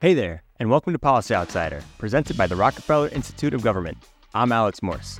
Hey there, and welcome to Policy Outsider, presented by the Rockefeller Institute of Government. I'm Alex Morse.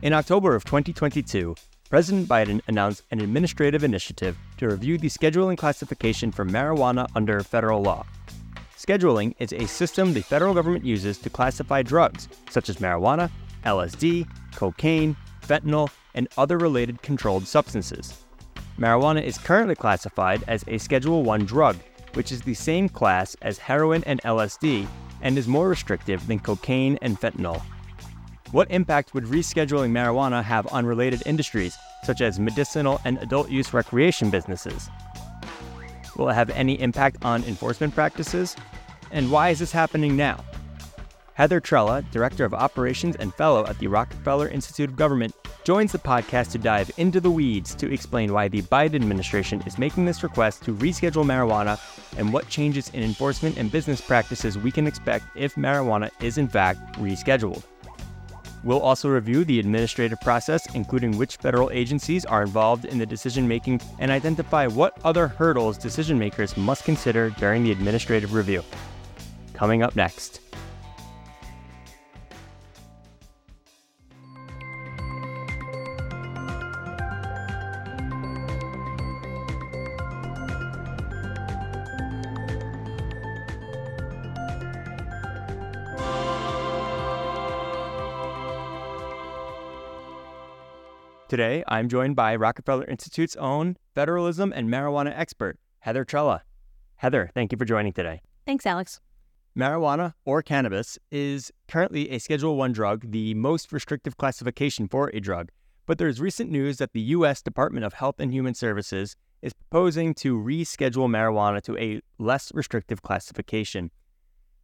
In October of 2022, President Biden announced an administrative initiative to review the scheduling classification for marijuana under federal law. Scheduling is a system the federal government uses to classify drugs such as marijuana, LSD, cocaine, fentanyl, and other related controlled substances. Marijuana is currently classified as a Schedule 1 drug which is the same class as heroin and LSD and is more restrictive than cocaine and fentanyl. What impact would rescheduling marijuana have on related industries, such as medicinal and adult use recreation businesses? Will it have any impact on enforcement practices? And why is this happening now? Heather Trela, Director of Operations and Fellow at the Rockefeller Institute of Government, joins the podcast to dive into the weeds to explain why the Biden administration is making this request to reschedule marijuana and what changes in enforcement and business practices we can expect if marijuana is in fact rescheduled. We'll also review the administrative process, including which federal agencies are involved in the decision making, and identify what other hurdles decision makers must consider during the administrative review. Coming up next. Today, I'm joined by Rockefeller Institute's own federalism and marijuana expert, Heather Trela. Heather, thank you for joining today. Thanks, Alex. Marijuana or cannabis is currently a Schedule 1 drug, the most restrictive classification for a drug. But there's recent news that the U.S. Department of Health and Human Services is proposing to reschedule marijuana to a less restrictive classification.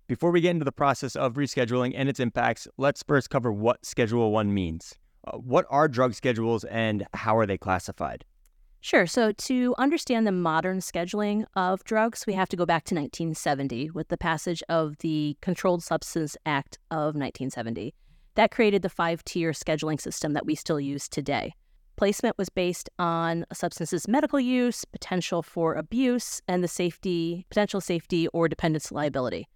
Before we get into the process of rescheduling and its impacts, let's first cover what Schedule 1 means. What are drug schedules and how are they classified? Sure. So, to understand the modern scheduling of drugs, we have to go back to 1970 with the passage of the Controlled Substance Act of 1970. That created the five tier scheduling system that we still use today. Placement was based on a substance's medical use, potential for abuse, and the safety, potential safety or dependence liability.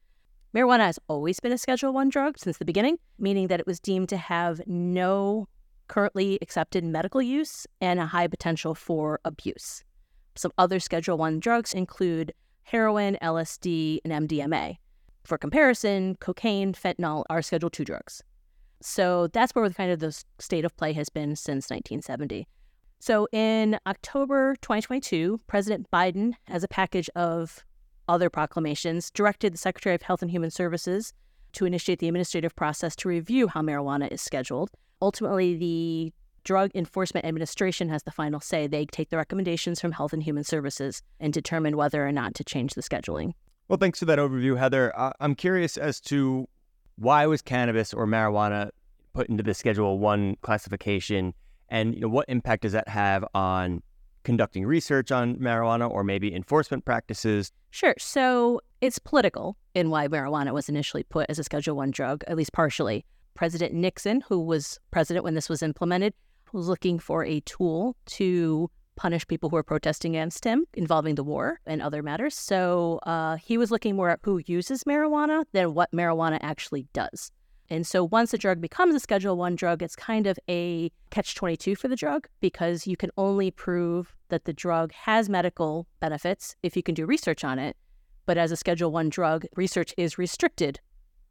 Marijuana has always been a Schedule 1 drug since the beginning, meaning that it was deemed to have no currently accepted medical use and a high potential for abuse. Some other Schedule 1 drugs include heroin, LSD, and MDMA. For comparison, cocaine, fentanyl are Schedule 2 drugs. So that's where the kind of the state of play has been since 1970. So in October 2022, President Biden, as a package of other proclamations, directed the Secretary of Health and Human Services to initiate the administrative process to review how marijuana is scheduled ultimately the Drug Enforcement Administration has the final say. They take the recommendations from Health and Human Services and determine whether or not to change the scheduling. Well, thanks for that overview, Heather. Uh, I'm curious as to why was cannabis or marijuana put into the Schedule One classification, and you know, what impact does that have on conducting research on marijuana or maybe enforcement practices? Sure. So it's political in why marijuana was initially put as a Schedule One drug, at least partially. President Nixon, who was president when this was implemented, was looking for a tool to punish people who were protesting against him involving the war and other matters. So uh, he was looking more at who uses marijuana than what marijuana actually does. And so once a drug becomes a Schedule 1 drug, it's kind of a catch 22 for the drug because you can only prove that the drug has medical benefits if you can do research on it. But as a Schedule 1 drug, research is restricted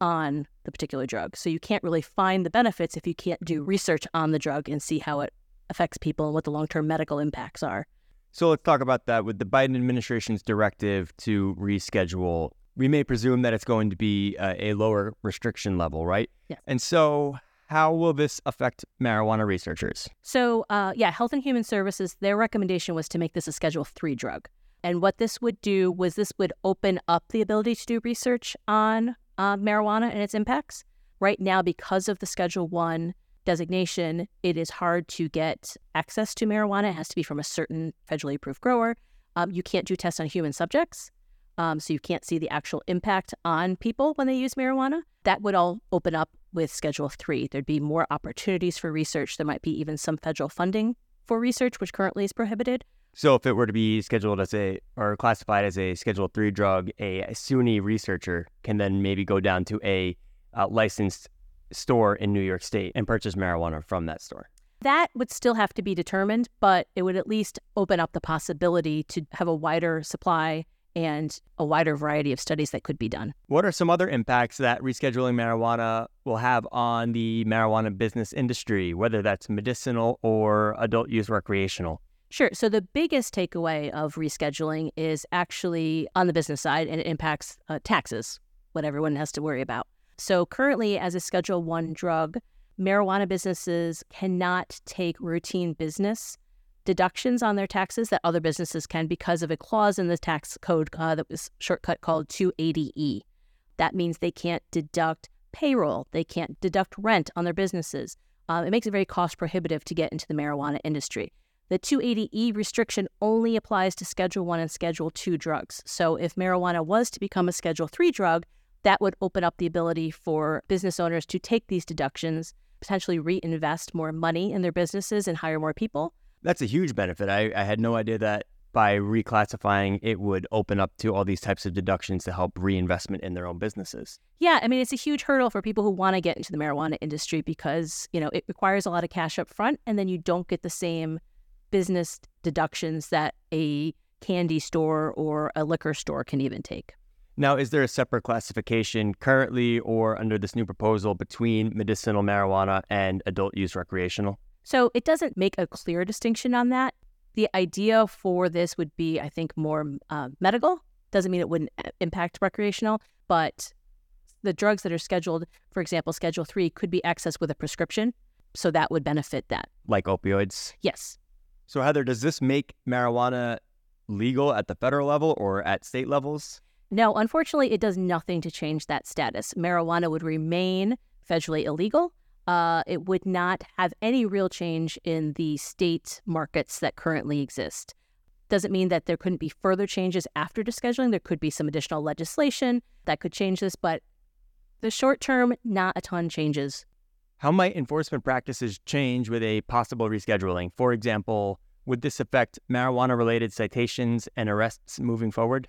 on the particular drug. So you can't really find the benefits if you can't do research on the drug and see how it affects people and what the long term medical impacts are. So let's talk about that with the Biden administration's directive to reschedule. We may presume that it's going to be a, a lower restriction level, right? Yes. And so, how will this affect marijuana researchers? So, uh, yeah, Health and Human Services, their recommendation was to make this a Schedule 3 drug. And what this would do was this would open up the ability to do research on uh, marijuana and its impacts. Right now, because of the Schedule 1 designation, it is hard to get access to marijuana. It has to be from a certain federally approved grower. Um, you can't do tests on human subjects. Um, so you can't see the actual impact on people when they use marijuana. That would all open up with Schedule 3. There'd be more opportunities for research. There might be even some federal funding for research, which currently is prohibited. So if it were to be scheduled as a or classified as a Schedule Three drug, a SUNY researcher can then maybe go down to a uh, licensed store in New York State and purchase marijuana from that store. That would still have to be determined, but it would at least open up the possibility to have a wider supply and a wider variety of studies that could be done. What are some other impacts that rescheduling marijuana will have on the marijuana business industry, whether that's medicinal or adult use recreational? Sure. So the biggest takeaway of rescheduling is actually on the business side, and it impacts uh, taxes, what everyone has to worry about. So currently, as a Schedule One drug, marijuana businesses cannot take routine business deductions on their taxes that other businesses can because of a clause in the tax code uh, that was shortcut called 280E. That means they can't deduct payroll, they can't deduct rent on their businesses. Uh, it makes it very cost prohibitive to get into the marijuana industry. The 280E restriction only applies to Schedule 1 and Schedule 2 drugs. So if marijuana was to become a Schedule 3 drug, that would open up the ability for business owners to take these deductions, potentially reinvest more money in their businesses and hire more people. That's a huge benefit. I, I had no idea that by reclassifying, it would open up to all these types of deductions to help reinvestment in their own businesses. Yeah, I mean, it's a huge hurdle for people who want to get into the marijuana industry because, you know, it requires a lot of cash up front and then you don't get the same business deductions that a candy store or a liquor store can even take. Now, is there a separate classification currently or under this new proposal between medicinal marijuana and adult use recreational? So it doesn't make a clear distinction on that. The idea for this would be, I think, more uh, medical. Doesn't mean it wouldn't uh, impact recreational, but the drugs that are scheduled, for example, Schedule 3, could be accessed with a prescription. So that would benefit that. Like opioids? Yes. So, Heather, does this make marijuana legal at the federal level or at state levels? No, unfortunately, it does nothing to change that status. Marijuana would remain federally illegal. Uh, it would not have any real change in the state markets that currently exist. Doesn't mean that there couldn't be further changes after descheduling. There could be some additional legislation that could change this, but the short term, not a ton changes. How might enforcement practices change with a possible rescheduling? For example, would this affect marijuana related citations and arrests moving forward?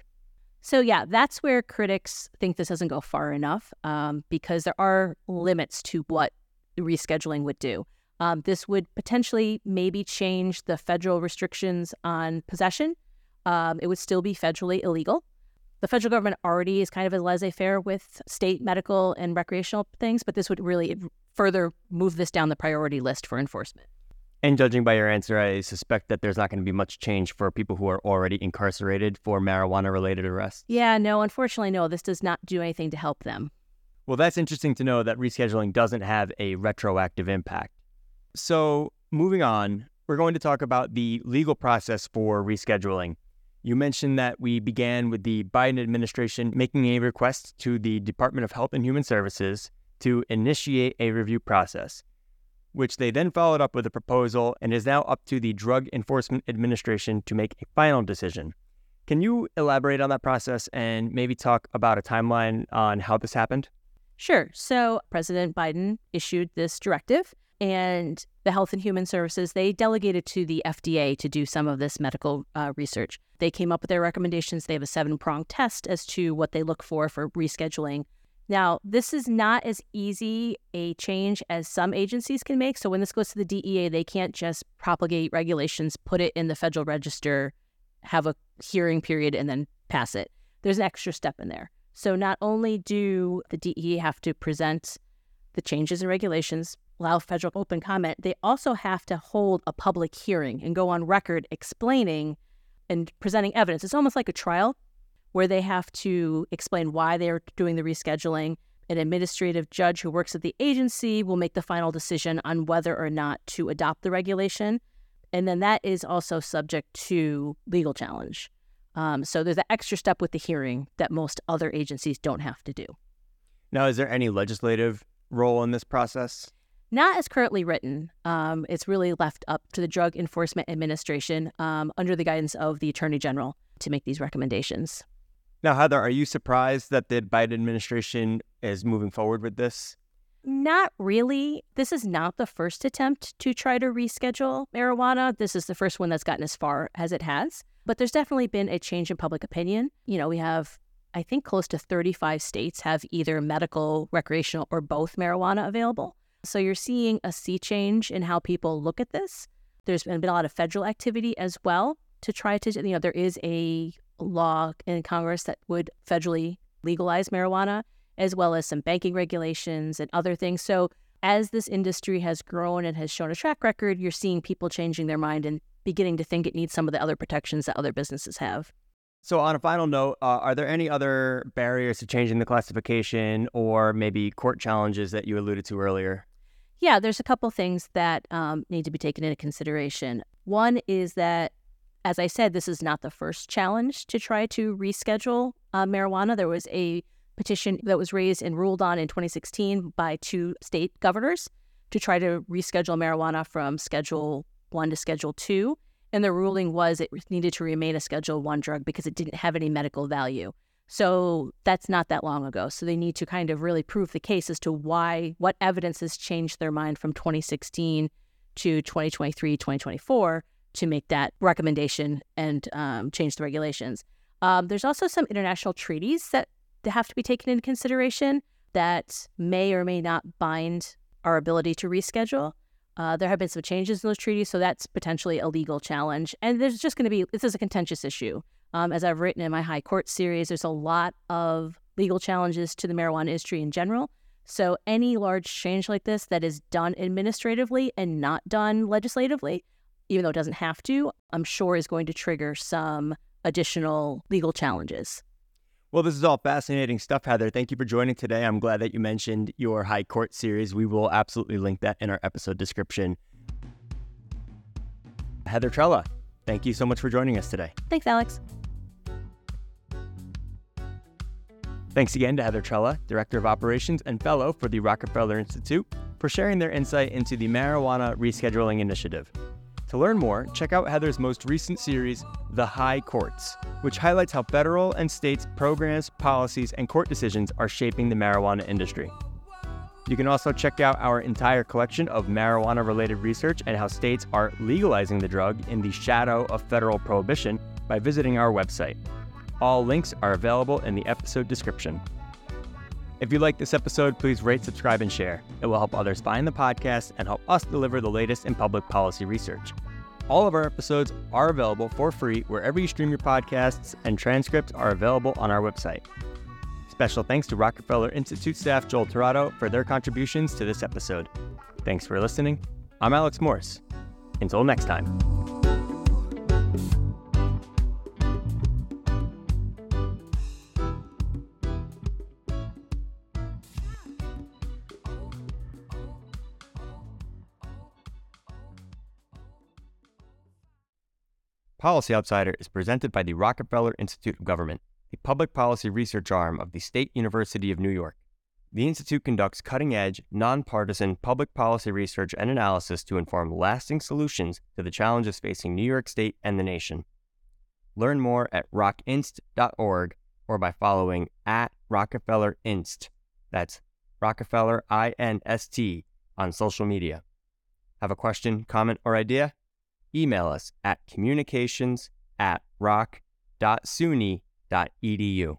So, yeah, that's where critics think this doesn't go far enough um, because there are limits to what rescheduling would do. Um, this would potentially maybe change the federal restrictions on possession. Um, it would still be federally illegal. The federal government already is kind of a laissez faire with state medical and recreational things, but this would really further move this down the priority list for enforcement. And judging by your answer, I suspect that there's not going to be much change for people who are already incarcerated for marijuana related arrests. Yeah, no, unfortunately, no. This does not do anything to help them. Well, that's interesting to know that rescheduling doesn't have a retroactive impact. So, moving on, we're going to talk about the legal process for rescheduling. You mentioned that we began with the Biden administration making a request to the Department of Health and Human Services to initiate a review process which they then followed up with a proposal and is now up to the Drug Enforcement Administration to make a final decision. Can you elaborate on that process and maybe talk about a timeline on how this happened? Sure. So, President Biden issued this directive, and the Health and Human Services they delegated to the FDA to do some of this medical uh, research. They came up with their recommendations. They have a seven prong test as to what they look for for rescheduling now, this is not as easy a change as some agencies can make. So when this goes to the DEA, they can't just propagate regulations, put it in the federal register, have a hearing period, and then pass it. There's an extra step in there. So not only do the DEA have to present the changes in regulations, allow federal open comment, they also have to hold a public hearing and go on record explaining and presenting evidence. It's almost like a trial, where they have to explain why they're doing the rescheduling. An administrative judge who works at the agency will make the final decision on whether or not to adopt the regulation. And then that is also subject to legal challenge. Um, so there's an extra step with the hearing that most other agencies don't have to do. Now, is there any legislative role in this process? Not as currently written. Um, it's really left up to the Drug Enforcement Administration um, under the guidance of the Attorney General to make these recommendations. Now, Heather, are you surprised that the Biden administration is moving forward with this? Not really. This is not the first attempt to try to reschedule marijuana. This is the first one that's gotten as far as it has. But there's definitely been a change in public opinion. You know, we have, I think, close to 35 states have either medical, recreational, or both marijuana available. So you're seeing a sea change in how people look at this. There's been, a lot of federal activity as well to try to, you know, there is a law in Congress that would federally legalize marijuana as well as some banking regulations and other things. So, as this industry has grown and has shown a track record, you're seeing people changing their mind and beginning to think it needs some of the other protections that other businesses have. So, on a final note, uh, are there any other barriers to changing the classification or maybe court challenges that you alluded to earlier? Yeah, there's a couple things that um, need to be taken into consideration. One is that, as I said, this is not the first challenge to try to reschedule uh, marijuana. There was a petition that was raised and ruled on in 2016 by two state governors to try to reschedule marijuana from Schedule 1 to Schedule 2. And the ruling was it needed to remain a Schedule 1 drug because it didn't have any medical value. So that's not that long ago. So they need to kind of really prove the case as to why, what evidence has changed their mind from 2016 to 2023, 2024 to make that recommendation and um, change the regulations. Um, there's also some international treaties that have to be taken into consideration that may or may not bind our ability to reschedule. Uh, there have been some changes in those treaties, so that's potentially a legal challenge. And there's just going to be, this is a contentious issue. Um, as I've written in my High Court series, there's a lot of legal challenges to the marijuana industry in general. So any large change like this that is done administratively and not done legislatively, even though it doesn't have to, I'm sure is going to trigger some additional legal challenges. Well, this is all fascinating stuff, Heather. Thank you for joining today. I'm glad that you mentioned your High Court series. We will absolutely link that in our episode description. Heather Trela, thank you so much for joining us today. Thanks, Alex. Thanks again to Heather Trela, Director of Operations and Fellow for the Rockefeller Institute, for sharing their insight into the Marijuana Rescheduling Initiative. To learn more, check out Heather's most recent series, The High Courts, which highlights how federal and states' programs, policies, and court decisions are shaping the marijuana industry. You can also check out our entire collection of marijuana related research and how states are legalizing the drug in the shadow of federal prohibition by visiting our website. All links are available in the episode description. If you like this episode, please rate, subscribe, and share. It will help others find the podcast and help us deliver the latest in public policy research. All of our episodes are available for free wherever you stream your podcasts, and transcripts are available on our website. Special thanks to Rockefeller Institute staff Joel Torado for their contributions to this episode. Thanks for listening. I'm Alex Morse. Until next time. Policy Outsider is presented by the Rockefeller Institute of Government, the public policy research arm of the State University of New York. The Institute conducts cutting edge, nonpartisan public policy research and analysis to inform lasting solutions to the challenges facing New York State and the nation. Learn more at rockinst.org or by following at Rockefeller Inst. That's Rockefeller INST on social media. Have a question, comment, or idea? Email us at communications at rock.suny.edu.